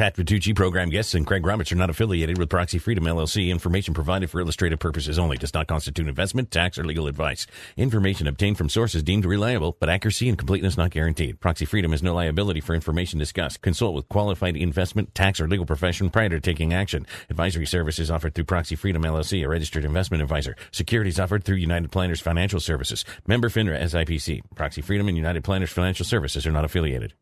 Pat Vitucci, program guests, and Craig Roberts are not affiliated with Proxy Freedom LLC. Information provided for illustrative purposes only does not constitute investment, tax, or legal advice. Information obtained from sources deemed reliable, but accuracy and completeness not guaranteed. Proxy Freedom has no liability for information discussed. Consult with qualified investment, tax, or legal profession prior to taking action. Advisory services offered through Proxy Freedom LLC, a registered investment advisor. Securities offered through United Planners Financial Services. Member FINRA SIPC. Proxy Freedom and United Planners Financial Services are not affiliated.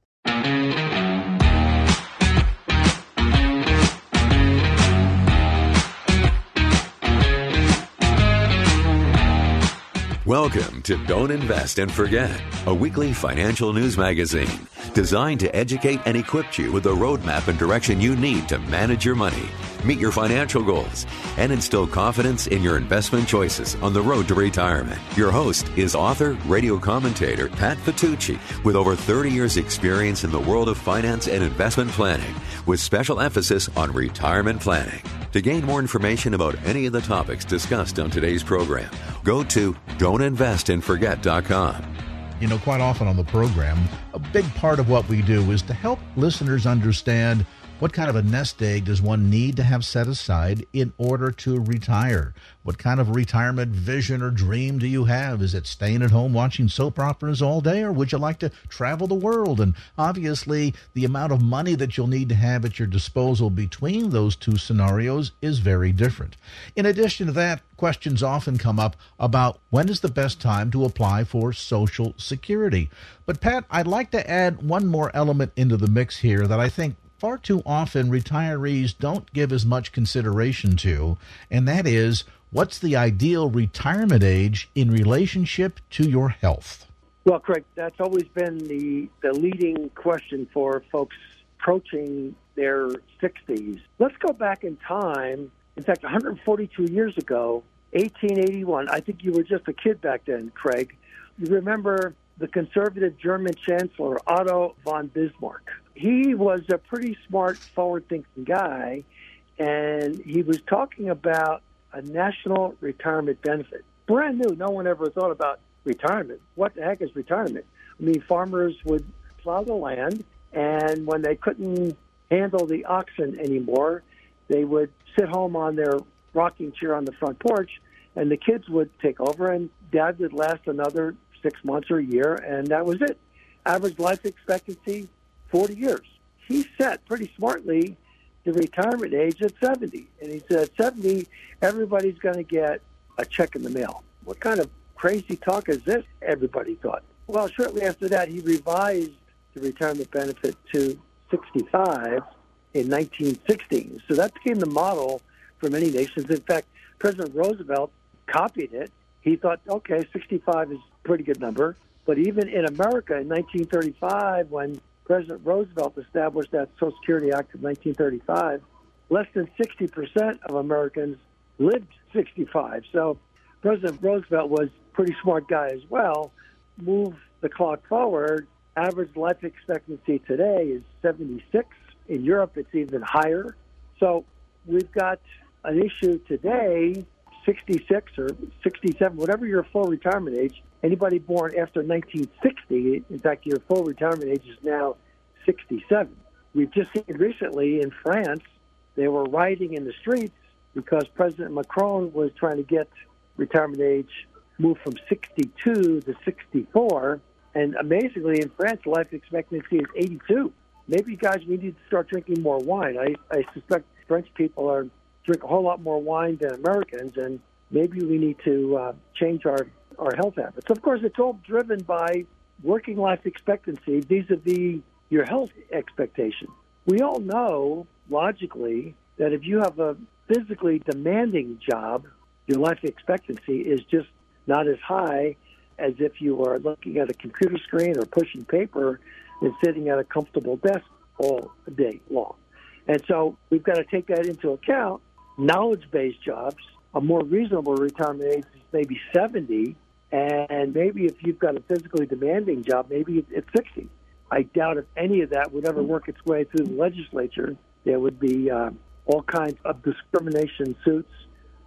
Welcome to Don't Invest and Forget, a weekly financial news magazine designed to educate and equip you with the roadmap and direction you need to manage your money, meet your financial goals, and instill confidence in your investment choices on the road to retirement. Your host is author, radio commentator Pat Vitucci, with over 30 years' experience in the world of finance and investment planning, with special emphasis on retirement planning. To gain more information about any of the topics discussed on today's program, go to don'tinvestandforget.com. You know, quite often on the program, a big part of what we do is to help listeners understand what kind of a nest egg does one need to have set aside in order to retire? What kind of retirement vision or dream do you have? Is it staying at home watching soap operas all day, or would you like to travel the world? And obviously, the amount of money that you'll need to have at your disposal between those two scenarios is very different. In addition to that, questions often come up about when is the best time to apply for Social Security. But, Pat, I'd like to add one more element into the mix here that I think far too often retirees don't give as much consideration to, and that is what's the ideal retirement age in relationship to your health? Well, Craig, that's always been the, the leading question for folks approaching their 60s. Let's go back in time. In fact, 142 years ago, 1881, I think you were just a kid back then, Craig. You remember the conservative German Chancellor Otto von Bismarck he was a pretty smart, forward thinking guy, and he was talking about a national retirement benefit. Brand new, no one ever thought about retirement. What the heck is retirement? I mean, farmers would plow the land, and when they couldn't handle the oxen anymore, they would sit home on their rocking chair on the front porch, and the kids would take over, and dad would last another six months or a year, and that was it. Average life expectancy 40 years. He set pretty smartly the retirement age at 70. And he said, 70, everybody's going to get a check in the mail. What kind of crazy talk is this? Everybody thought. Well, shortly after that, he revised the retirement benefit to 65 in 1916. So that became the model for many nations. In fact, President Roosevelt copied it. He thought, okay, 65 is a pretty good number. But even in America in 1935, when President Roosevelt established that Social Security Act of 1935, less than 60% of Americans lived 65. So President Roosevelt was a pretty smart guy as well. Move the clock forward, average life expectancy today is 76. In Europe, it's even higher. So we've got an issue today, 66 or 67, whatever your full retirement age, anybody born after 1960, in fact, your full retirement age is now 67. We've just seen recently in France, they were rioting in the streets because President Macron was trying to get retirement age moved from 62 to 64. And amazingly, in France, life expectancy is 82. Maybe, guys, we need to start drinking more wine. I, I suspect French people are drink a whole lot more wine than Americans, and maybe we need to uh, change our our health habits. Of course, it's all driven by working life expectancy vis-a-vis your health expectation. We all know logically that if you have a physically demanding job, your life expectancy is just not as high as if you are looking at a computer screen or pushing paper and sitting at a comfortable desk all day long. And so we've got to take that into account. Knowledge based jobs, a more reasonable retirement age is maybe 70. And maybe if you've got a physically demanding job, maybe it's 60. I doubt if any of that would ever work its way through the legislature. There would be uh, all kinds of discrimination suits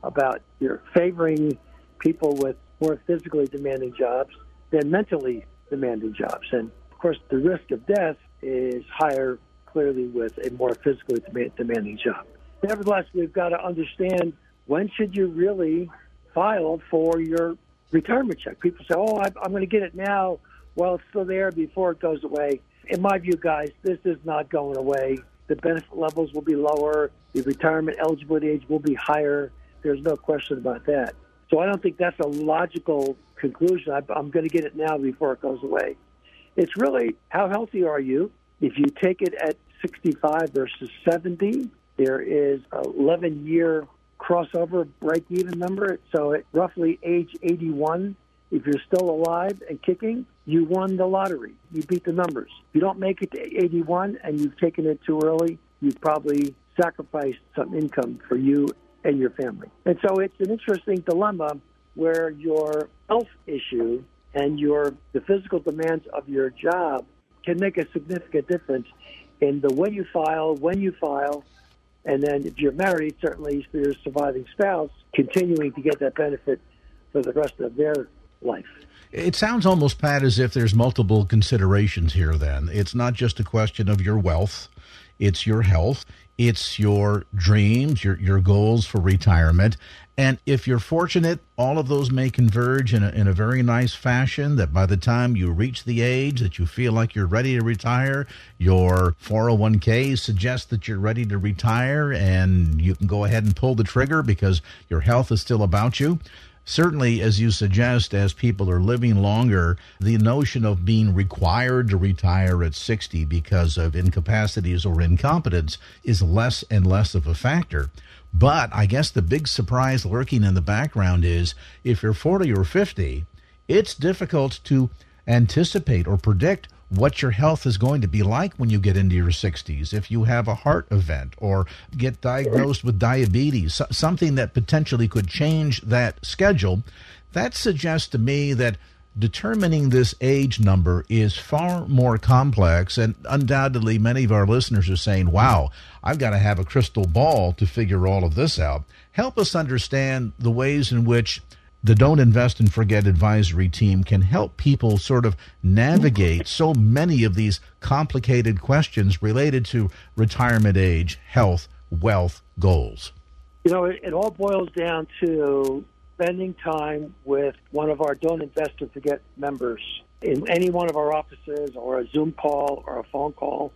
about you're favoring people with more physically demanding jobs than mentally demanding jobs. And of course, the risk of death is higher clearly with a more physically demanding job. Nevertheless, we've got to understand when should you really file for your retirement check. People say, "Oh, I'm going to get it now." Well, it's still there before it goes away. In my view, guys, this is not going away. The benefit levels will be lower. The retirement eligibility age will be higher. There's no question about that. So I don't think that's a logical conclusion. I'm going to get it now before it goes away. It's really how healthy are you? If you take it at 65 versus 70, there is a 11 year crossover break even number. So at roughly age 81, if you're still alive and kicking, you won the lottery. You beat the numbers. If you don't make it to 81 and you've taken it too early, you've probably sacrificed some income for you and your family. And so it's an interesting dilemma where your health issue and your the physical demands of your job can make a significant difference in the way you file, when you file, and then if you're married, certainly for your surviving spouse, continuing to get that benefit for the rest of their life. It sounds almost, Pat, as if there's multiple considerations here then. It's not just a question of your wealth, it's your health, it's your dreams, your, your goals for retirement. And if you're fortunate, all of those may converge in a, in a very nice fashion that by the time you reach the age that you feel like you're ready to retire, your 401k suggests that you're ready to retire and you can go ahead and pull the trigger because your health is still about you certainly, as you suggest, as people are living longer, the notion of being required to retire at 60 because of incapacities or incompetence is less and less of a factor. But I guess the big surprise lurking in the background is if you're 40 or 50, it's difficult to anticipate or predict what your health is going to be like when you get into your 60s. If you have a heart event or get diagnosed with diabetes, something that potentially could change that schedule, that suggests to me that determining this age number is far more complex. And undoubtedly, many of our listeners are saying, wow, I've got to have a crystal ball to figure all of this out. Help us understand the ways in which the Don't Invest and Forget advisory team can help people sort of navigate so many of these complicated questions related to retirement age, health, wealth goals. You know, it, it all boils down to spending time with one of our Don't Invest and Forget members in any one of our offices or a Zoom call or a phone call.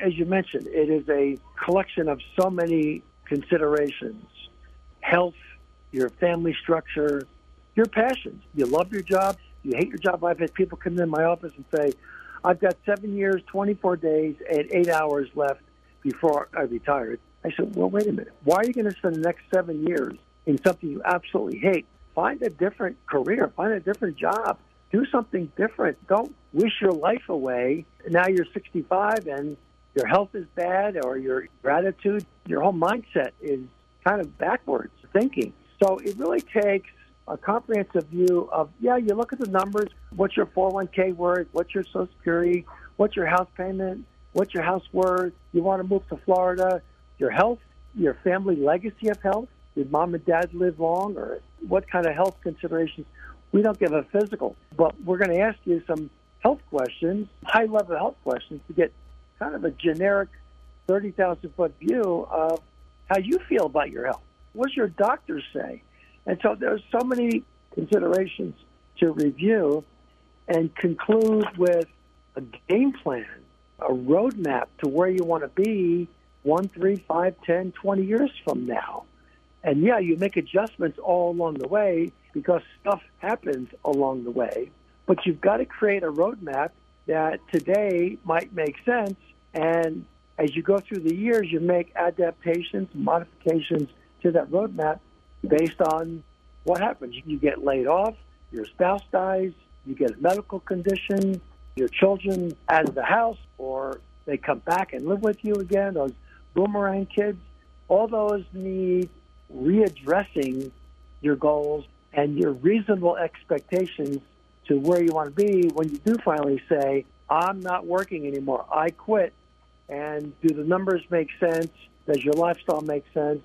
As you mentioned, it is a collection of so many considerations health, your family structure, your passions. You love your job. You hate your job. I've had people come in my office and say, I've got seven years, 24 days, and eight hours left before I retire. I said, well, wait a minute. Why are you going to spend the next seven years in something you absolutely hate? Find a different career. Find a different job. Do something different. Don't wish your life away. Now you're 65 and your health is bad or your gratitude, your whole mindset is kind of backwards thinking. So it really takes a comprehensive view of, yeah, you look at the numbers, what's your 401k worth, what's your Social Security, what's your house payment, what's your house worth, you want to move to Florida, your health, your family legacy of health, did mom and dad live long, or what kind of health considerations? We don't give a physical, but we're going to ask you some health questions, high level health questions to get kind of a generic 30,000 foot view of how you feel about your health. What does your doctor say? And so there's so many considerations to review and conclude with a game plan, a roadmap to where you want to be one, three, five, ten, twenty years from now. And yeah, you make adjustments all along the way because stuff happens along the way. But you've got to create a roadmap that today might make sense. And as you go through the years, you make adaptations, modifications to that roadmap based on what happens. You get laid off, your spouse dies, you get a medical condition, your children out of the house, or they come back and live with you again. Those boomerang kids, all those need readdressing your goals and your reasonable expectations to where you want to be when you do finally say, I'm not working anymore, I quit. And do the numbers make sense? Does your lifestyle make sense?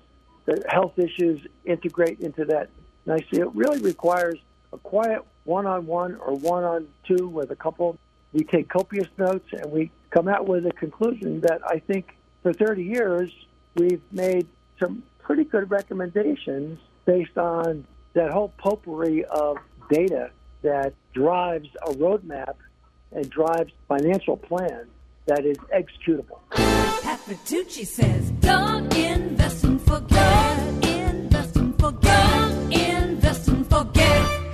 The health issues integrate into that nicely. It really requires a quiet one on one or one on two with a couple. We take copious notes and we come out with a conclusion that I think for 30 years we've made some pretty good recommendations based on that whole potpourri of data that drives a roadmap and drives financial plan that is executable. Pat Vitucci says, don't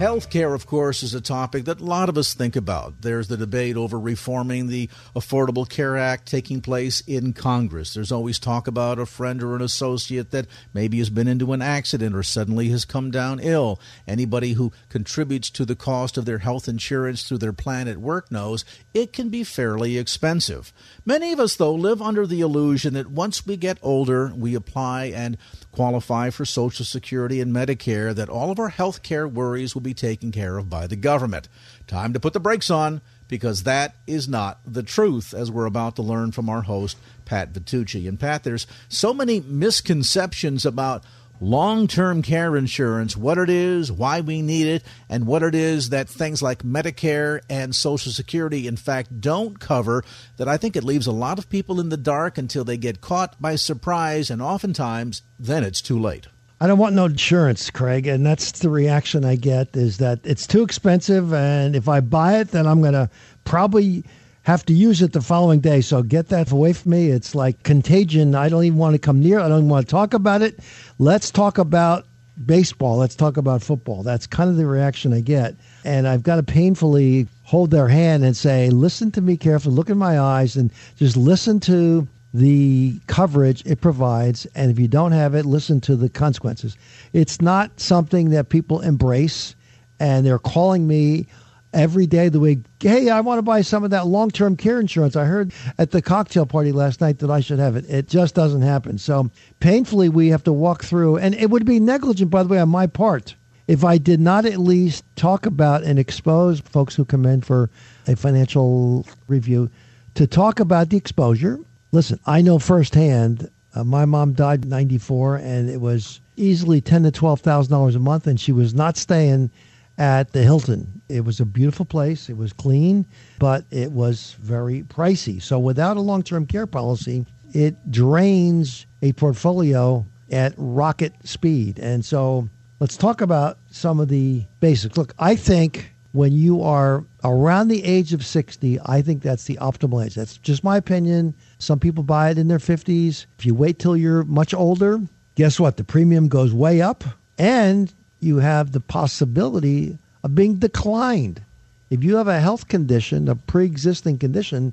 Healthcare, of course, is a topic that a lot of us think about. There's the debate over reforming the Affordable Care Act taking place in Congress. There's always talk about a friend or an associate that maybe has been into an accident or suddenly has come down ill. Anybody who contributes to the cost of their health insurance through their plan at work knows it can be fairly expensive. Many of us, though, live under the illusion that once we get older, we apply and qualify for Social Security and Medicare, that all of our health care worries will be taken care of by the government. Time to put the brakes on because that is not the truth, as we're about to learn from our host, Pat Vitucci. And Pat, there's so many misconceptions about long term care insurance, what it is, why we need it, and what it is that things like Medicare and Social Security, in fact, don't cover, that I think it leaves a lot of people in the dark until they get caught by surprise, and oftentimes then it's too late. I don't want no insurance, Craig, and that's the reaction I get is that it's too expensive and if I buy it then I'm going to probably have to use it the following day. So get that away from me. It's like contagion. I don't even want to come near. I don't want to talk about it. Let's talk about baseball. Let's talk about football. That's kind of the reaction I get. And I've got to painfully hold their hand and say, listen to me carefully, look in my eyes, and just listen to the coverage it provides. And if you don't have it, listen to the consequences. It's not something that people embrace. And they're calling me every day of the week, hey, I want to buy some of that long term care insurance. I heard at the cocktail party last night that I should have it. It just doesn't happen. So painfully, we have to walk through, and it would be negligent, by the way, on my part. If I did not at least talk about and expose folks who come in for a financial review to talk about the exposure. Listen, I know firsthand. Uh, my mom died in '94, and it was easily ten to twelve thousand dollars a month, and she was not staying at the Hilton. It was a beautiful place. It was clean, but it was very pricey. So without a long-term care policy, it drains a portfolio at rocket speed. And so let's talk about some of the basics. Look, I think when you are around the age of 60, I think that's the optimal age. That's just my opinion. Some people buy it in their 50s. If you wait till you're much older, guess what? The premium goes way up and you have the possibility of being declined. If you have a health condition, a pre existing condition,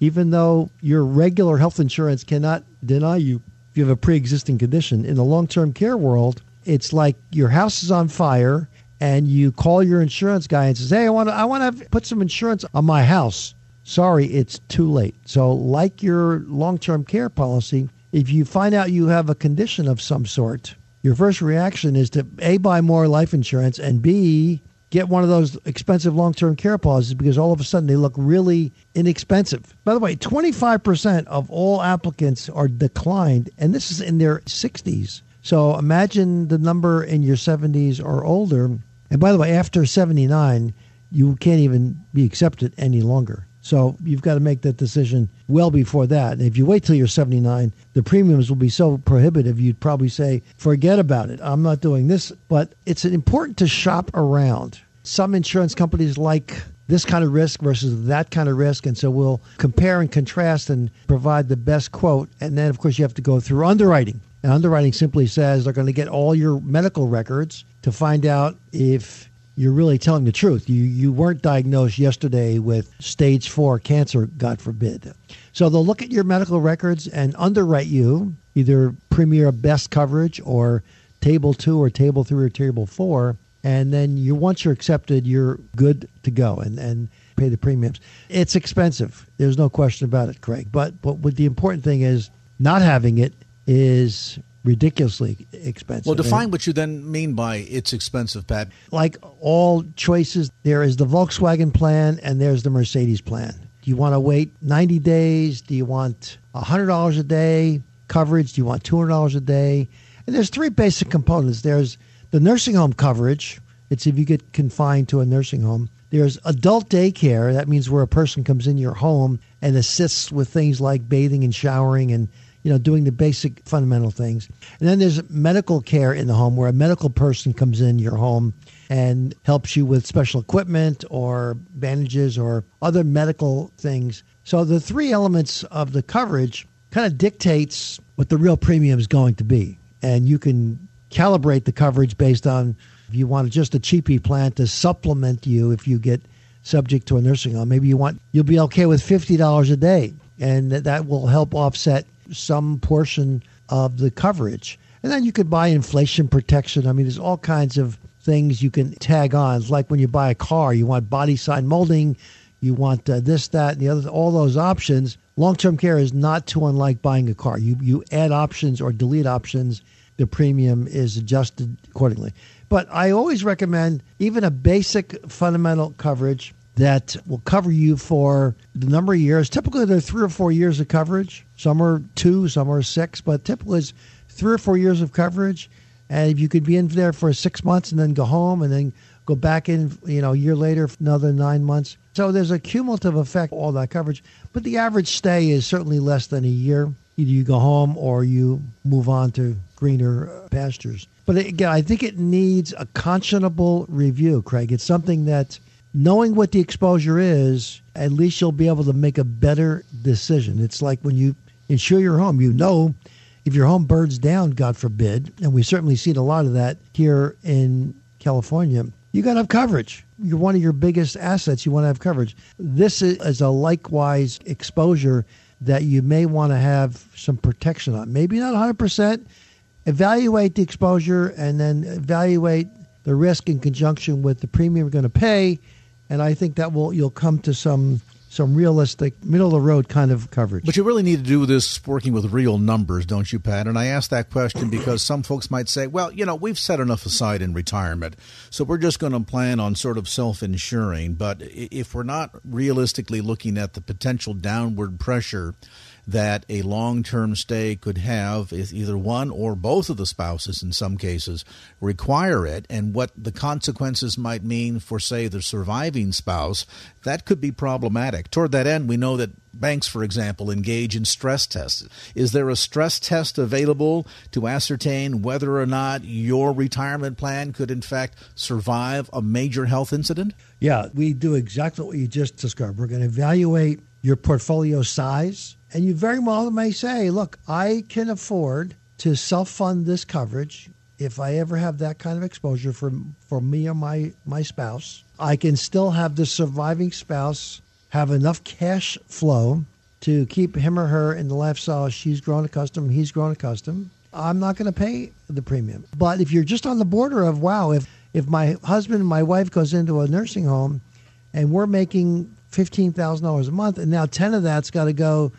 even though your regular health insurance cannot deny you if you have a pre existing condition, in the long term care world, it's like your house is on fire and you call your insurance guy and says, "Hey, I want to I want to put some insurance on my house." Sorry, it's too late. So, like your long-term care policy, if you find out you have a condition of some sort, your first reaction is to A, buy more life insurance, and B, get one of those expensive long term care policies because all of a sudden they look really inexpensive. By the way, 25% of all applicants are declined, and this is in their 60s. So imagine the number in your 70s or older. And by the way, after 79, you can't even be accepted any longer. So you've got to make that decision well before that. And if you wait till you're 79, the premiums will be so prohibitive, you'd probably say, forget about it. I'm not doing this. But it's important to shop around. Some insurance companies like this kind of risk versus that kind of risk. And so we'll compare and contrast and provide the best quote. And then, of course, you have to go through underwriting. And underwriting simply says they're going to get all your medical records to find out if you're really telling the truth. You you weren't diagnosed yesterday with stage four cancer, God forbid. So they'll look at your medical records and underwrite you either premier best coverage or table two or table three or table four. And then you once you're accepted, you're good to go and, and pay the premiums. It's expensive. There's no question about it, Craig. But but what the important thing is not having it is ridiculously expensive. Well, define what you then mean by it's expensive, Pat. Like all choices, there is the Volkswagen plan and there's the Mercedes plan. Do you want to wait 90 days? Do you want $100 a day coverage? Do you want $200 a day? And there's three basic components. There's the nursing home coverage. It's if you get confined to a nursing home. There's adult daycare. That means where a person comes in your home and assists with things like bathing and showering and you know doing the basic fundamental things. And then there's medical care in the home where a medical person comes in your home and helps you with special equipment or bandages or other medical things. So the three elements of the coverage kind of dictates what the real premium is going to be. And you can calibrate the coverage based on if you want just a cheapy plan to supplement you if you get subject to a nursing home. Maybe you want you'll be okay with fifty dollars a day, and that will help offset some portion of the coverage. And then you could buy inflation protection. I mean, there's all kinds of things you can tag on. It's like when you buy a car, you want body side molding, you want uh, this, that, and the other, all those options. Long term care is not too unlike buying a car. You, you add options or delete options, the premium is adjusted accordingly. But I always recommend even a basic fundamental coverage that will cover you for the number of years. Typically, there are three or four years of coverage. Some are two, some are six, but typically it's three or four years of coverage. And if you could be in there for six months and then go home and then go back in, you know, a year later, another nine months. So there's a cumulative effect, all that coverage. But the average stay is certainly less than a year. Either you go home or you move on to greener pastures. But again, I think it needs a conscionable review, Craig. It's something that knowing what the exposure is, at least you'll be able to make a better decision. It's like when you insure your home, you know if your home burns down, God forbid, and we certainly seen a lot of that here in California, you got to have coverage. You're one of your biggest assets. You want to have coverage. This is a likewise exposure that you may want to have some protection on. Maybe not 100%. Evaluate the exposure and then evaluate the risk in conjunction with the premium you're going to pay and I think that will you'll come to some some realistic middle of the road kind of coverage. But you really need to do this working with real numbers, don't you, Pat? And I ask that question because some folks might say, well, you know, we've set enough aside in retirement, so we're just going to plan on sort of self insuring. But if we're not realistically looking at the potential downward pressure that a long term stay could have if either one or both of the spouses, in some cases, require it, and what the consequences might mean for, say, the surviving spouse, that could be problematic. Toward that end, we know that banks, for example, engage in stress tests. Is there a stress test available to ascertain whether or not your retirement plan could, in fact, survive a major health incident? Yeah, we do exactly what you just described. We're going to evaluate your portfolio size and you very well may say, look, I can afford to self fund this coverage if I ever have that kind of exposure for, for me or my, my spouse. I can still have the surviving spouse have enough cash flow to keep him or her in the lifestyle she's grown accustomed, he's grown accustomed. I'm not going to pay the premium. But if you're just on the border of, wow, if, if my husband and my wife goes into a nursing home and we're making $15,000 a month and now 10 of that's got to go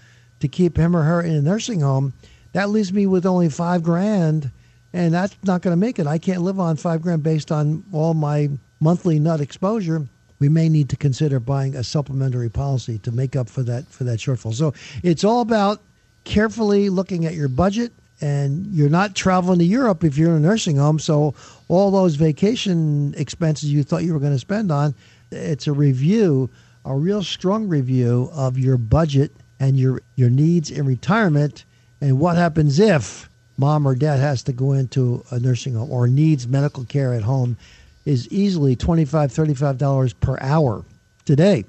to keep him or her in a nursing home, that leaves me with only five grand, and that's not going to make it. I can't live on five grand based on all my monthly nut exposure. We may need to consider buying a supplementary policy to make up for that for that shortfall. So it's all about carefully looking at your budget, and you're not traveling to Europe if you're in a nursing home. So all those vacation expenses you thought you were going to spend on, it's a review, a real strong review of your budget and your your needs in retirement and what happens if mom or dad has to go into a nursing home or needs medical care at home is easily $25 $35 per hour today.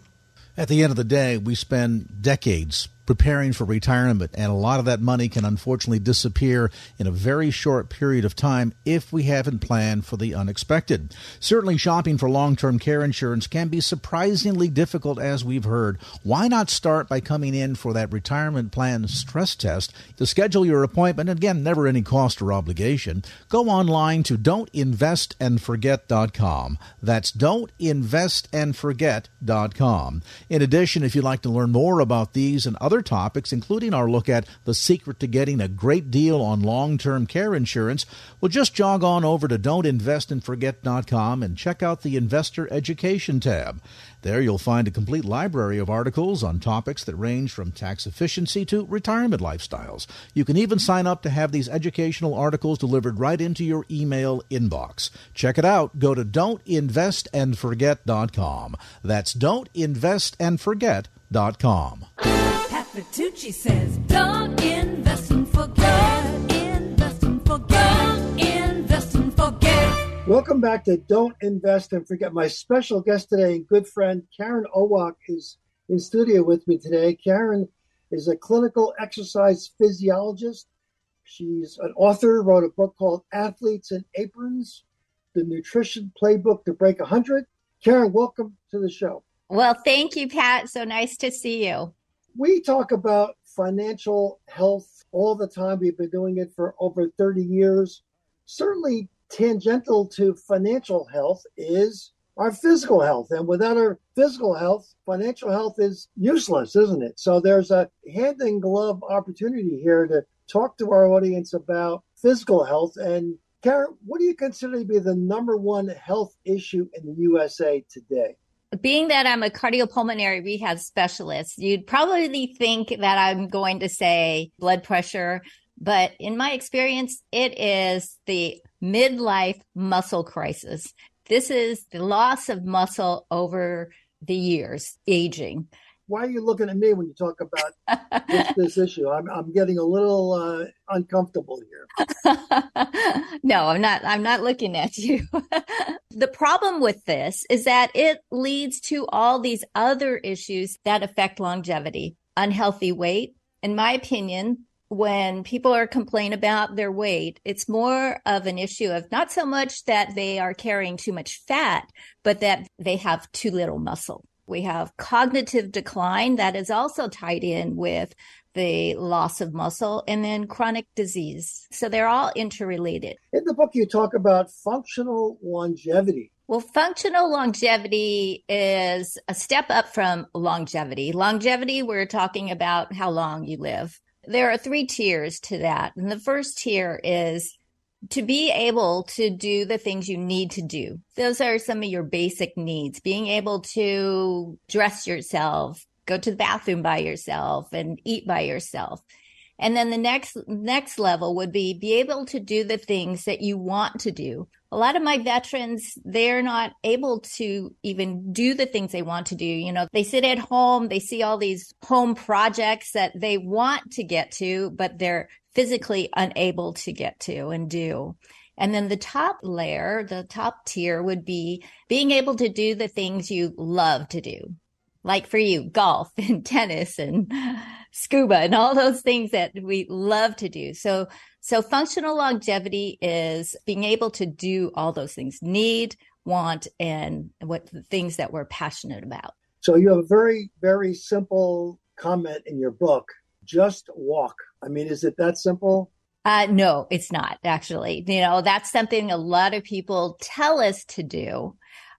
At the end of the day we spend decades preparing for retirement, and a lot of that money can unfortunately disappear in a very short period of time if we haven't planned for the unexpected. Certainly, shopping for long term care insurance can be surprisingly difficult, as we've heard. Why not start by coming in for that retirement plan stress test? To schedule your appointment, again, never any cost or obligation, go online to don'tinvestandforget.com. That's don'tinvestandforget.com. In addition, if you'd like to learn more about these and other other topics, including our look at the secret to getting a great deal on long term care insurance, well, just jog on over to don'tinvestandforget.com and check out the Investor Education tab. There you'll find a complete library of articles on topics that range from tax efficiency to retirement lifestyles. You can even sign up to have these educational articles delivered right into your email inbox. Check it out. Go to don'tinvestandforget.com. That's don'tinvestandforget.com. Pat Vitucci says, don't invest and forget. Invest and forget. Invest and forget. Welcome back to Don't Invest and Forget. My special guest today, and good friend Karen Owoc, is in studio with me today. Karen is a clinical exercise physiologist. She's an author, wrote a book called Athletes and Aprons, the nutrition playbook to break 100. Karen, welcome to the show. Well, thank you, Pat. So nice to see you. We talk about financial health all the time. We've been doing it for over 30 years. Certainly, tangential to financial health is our physical health. And without our physical health, financial health is useless, isn't it? So there's a hand in glove opportunity here to talk to our audience about physical health. And Karen, what do you consider to be the number one health issue in the USA today? Being that I'm a cardiopulmonary rehab specialist, you'd probably think that I'm going to say blood pressure, but in my experience, it is the midlife muscle crisis. This is the loss of muscle over the years, aging. Why are you looking at me when you talk about this, this issue? I'm, I'm getting a little uh, uncomfortable here. no, I'm not. I'm not looking at you. the problem with this is that it leads to all these other issues that affect longevity, unhealthy weight. In my opinion, when people are complaining about their weight, it's more of an issue of not so much that they are carrying too much fat, but that they have too little muscle. We have cognitive decline that is also tied in with the loss of muscle and then chronic disease. So they're all interrelated. In the book, you talk about functional longevity. Well, functional longevity is a step up from longevity. Longevity, we're talking about how long you live. There are three tiers to that. And the first tier is to be able to do the things you need to do. Those are some of your basic needs. Being able to dress yourself, go to the bathroom by yourself and eat by yourself. And then the next next level would be be able to do the things that you want to do. A lot of my veterans, they're not able to even do the things they want to do. You know, they sit at home, they see all these home projects that they want to get to, but they're physically unable to get to and do. And then the top layer, the top tier would be being able to do the things you love to do. Like for you, golf and tennis and scuba and all those things that we love to do. So, so functional longevity is being able to do all those things, need, want, and what the things that we're passionate about. So you have a very, very simple comment in your book just walk. I mean, is it that simple? Uh, no, it's not actually. You know, that's something a lot of people tell us to do,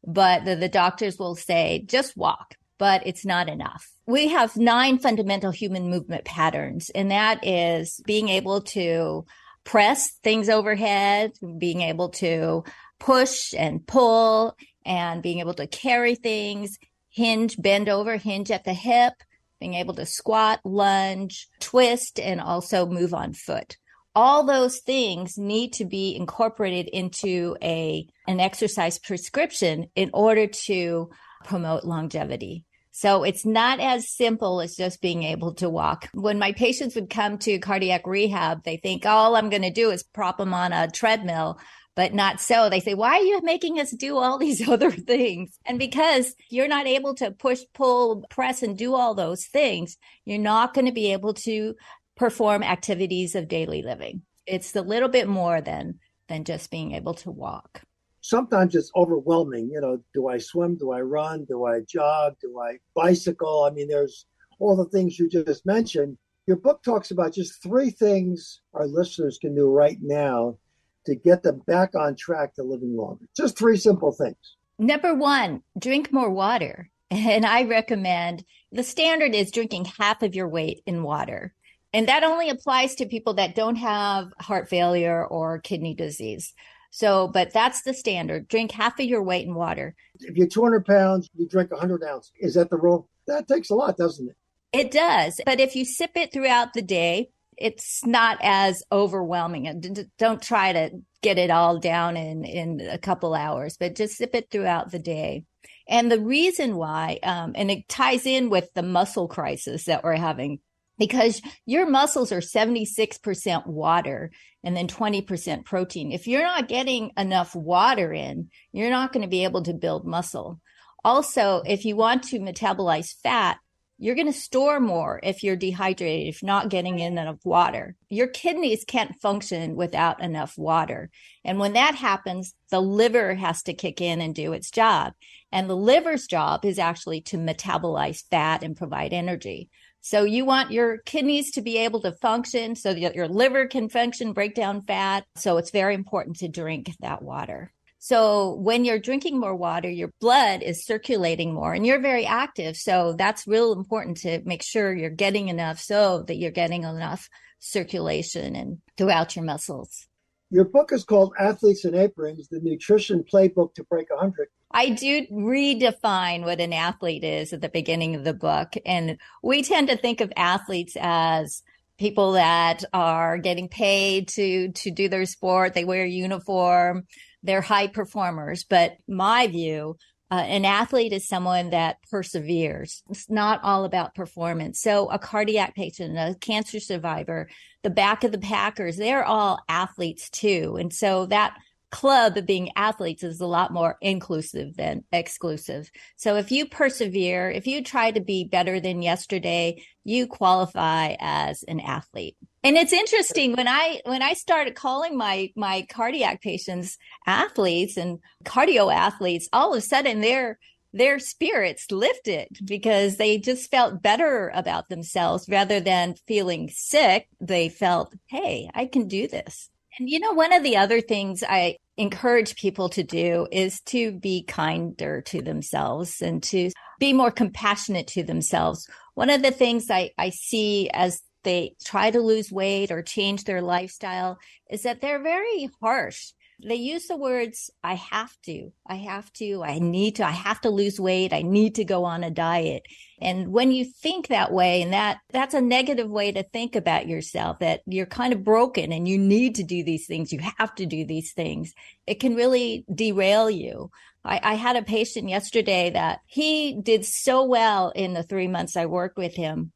but the, the doctors will say, just walk, but it's not enough. We have nine fundamental human movement patterns, and that is being able to press things overhead, being able to push and pull, and being able to carry things, hinge, bend over, hinge at the hip, being able to squat, lunge, twist, and also move on foot. All those things need to be incorporated into a an exercise prescription in order to promote longevity. So it's not as simple as just being able to walk. When my patients would come to cardiac rehab, they think all I'm going to do is prop them on a treadmill but not so. They say, why are you making us do all these other things? And because you're not able to push, pull, press, and do all those things, you're not going to be able to perform activities of daily living. It's a little bit more than than just being able to walk. Sometimes it's overwhelming. You know, do I swim? Do I run? Do I jog? Do I bicycle? I mean, there's all the things you just mentioned. Your book talks about just three things our listeners can do right now to get them back on track to living longer. Just three simple things. Number one, drink more water. And I recommend the standard is drinking half of your weight in water. And that only applies to people that don't have heart failure or kidney disease. So, but that's the standard. Drink half of your weight in water. If you're 200 pounds, you drink 100 ounces. Is that the rule? That takes a lot, doesn't it? It does. But if you sip it throughout the day, it's not as overwhelming. And Don't try to get it all down in, in a couple hours, but just sip it throughout the day. And the reason why, um, and it ties in with the muscle crisis that we're having, because your muscles are 76% water and then 20% protein. If you're not getting enough water in, you're not going to be able to build muscle. Also, if you want to metabolize fat, you're going to store more if you're dehydrated, if not getting in enough water. Your kidneys can't function without enough water. And when that happens, the liver has to kick in and do its job. And the liver's job is actually to metabolize fat and provide energy. So you want your kidneys to be able to function so that your liver can function, break down fat. So it's very important to drink that water. So when you're drinking more water, your blood is circulating more and you're very active. So that's real important to make sure you're getting enough so that you're getting enough circulation and throughout your muscles. Your book is called Athletes in Aprons, the nutrition playbook to break 100. I do redefine what an athlete is at the beginning of the book. And we tend to think of athletes as people that are getting paid to, to do their sport. They wear a uniform. They're high performers. But my view, uh, an athlete is someone that perseveres. It's not all about performance. So a cardiac patient, a cancer survivor, the back of the Packers, they're all athletes too. And so that club being athletes is a lot more inclusive than exclusive. So if you persevere, if you try to be better than yesterday, you qualify as an athlete. And it's interesting when I when I started calling my my cardiac patients athletes and cardio athletes, all of a sudden their their spirits lifted because they just felt better about themselves rather than feeling sick. They felt, hey, I can do this. And you know, one of the other things I encourage people to do is to be kinder to themselves and to be more compassionate to themselves. One of the things I, I see as they try to lose weight or change their lifestyle is that they're very harsh they use the words, I have to, I have to, I need to, I have to lose weight. I need to go on a diet. And when you think that way and that, that's a negative way to think about yourself that you're kind of broken and you need to do these things. You have to do these things. It can really derail you. I, I had a patient yesterday that he did so well in the three months I worked with him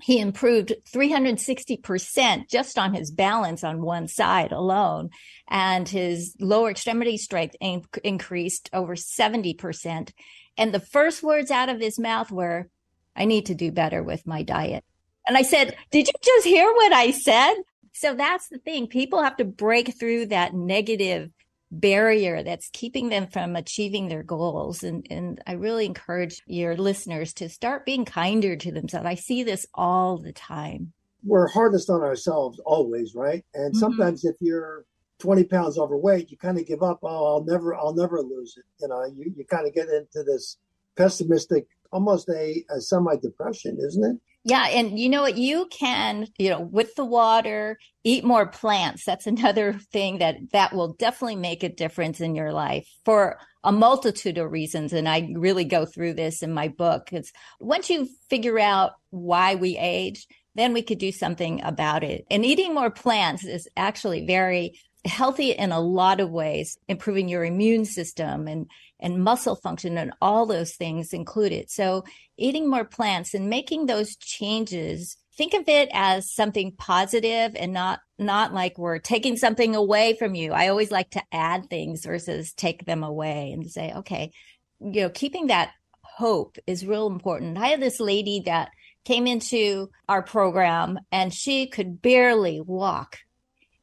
he improved 360% just on his balance on one side alone. And his lower extremity strength in- increased over 70%. And the first words out of his mouth were, I need to do better with my diet. And I said, Did you just hear what I said? So that's the thing. People have to break through that negative barrier that's keeping them from achieving their goals. And, and I really encourage your listeners to start being kinder to themselves. I see this all the time. We're hardest on ourselves always, right? And Mhm. sometimes if you're 20 pounds overweight, you kind of give up. Oh, I'll never, I'll never lose it. You know, you, you kind of get into this pessimistic, almost a, a semi depression, isn't it? Yeah. And you know what? You can, you know, with the water, eat more plants. That's another thing that that will definitely make a difference in your life for a multitude of reasons. And I really go through this in my book. It's once you figure out why we age, then we could do something about it. And eating more plants is actually very healthy in a lot of ways, improving your immune system and, and muscle function and all those things included. So eating more plants and making those changes, think of it as something positive and not, not like we're taking something away from you. I always like to add things versus take them away and say, okay, you know, keeping that hope is real important. I had this lady that came into our program and she could barely walk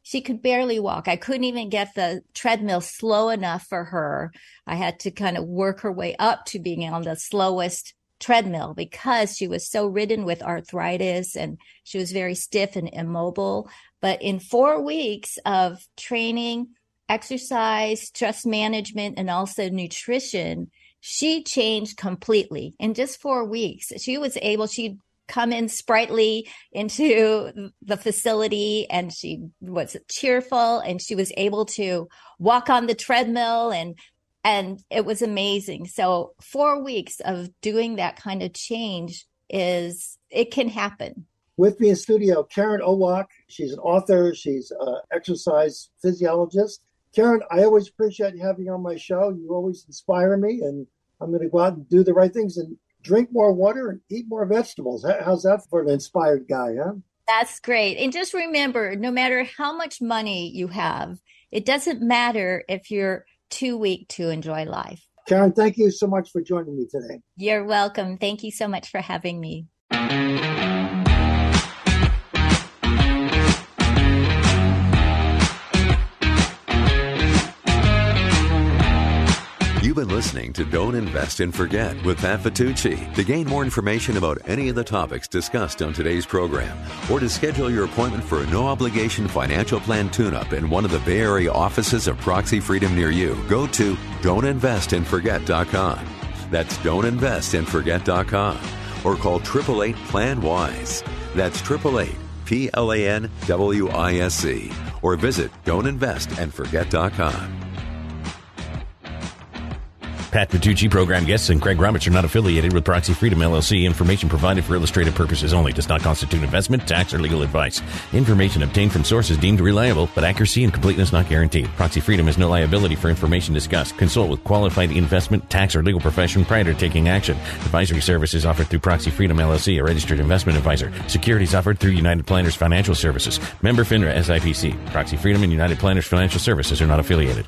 she could barely walk. I couldn't even get the treadmill slow enough for her. I had to kind of work her way up to being on the slowest treadmill because she was so ridden with arthritis and she was very stiff and immobile. But in four weeks of training, exercise, stress management, and also nutrition, she changed completely in just four weeks. She was able, she'd come in sprightly into the facility and she was cheerful and she was able to walk on the treadmill and and it was amazing. So 4 weeks of doing that kind of change is it can happen. With me in studio, Karen Owoc. She's an author. She's an exercise physiologist. Karen, I always appreciate you having you on my show. You always inspire me, and I'm going to go out and do the right things and drink more water and eat more vegetables. How's that for an inspired guy, huh? That's great. And just remember no matter how much money you have, it doesn't matter if you're too weak to enjoy life. Karen, thank you so much for joining me today. You're welcome. Thank you so much for having me. You've been listening to Don't Invest and Forget with Pat Petrucci. To gain more information about any of the topics discussed on today's program, or to schedule your appointment for a no obligation financial plan tune up in one of the Bay Area offices of Proxy Freedom near you, go to don'tinvestandforget.com. That's don'tinvestandforget.com. Or call 888 Plan Wise. That's 888 P L A N W I S C. Or visit don'tinvestandforget.com. Pat Petrucci, program guests, and Craig Roberts are not affiliated with Proxy Freedom LLC. Information provided for illustrative purposes only does not constitute investment, tax, or legal advice. Information obtained from sources deemed reliable, but accuracy and completeness not guaranteed. Proxy Freedom has no liability for information discussed. Consult with qualified investment, tax, or legal profession prior to taking action. Advisory services offered through Proxy Freedom LLC, a registered investment advisor. Securities offered through United Planners Financial Services. Member FINRA SIPC. Proxy Freedom and United Planners Financial Services are not affiliated.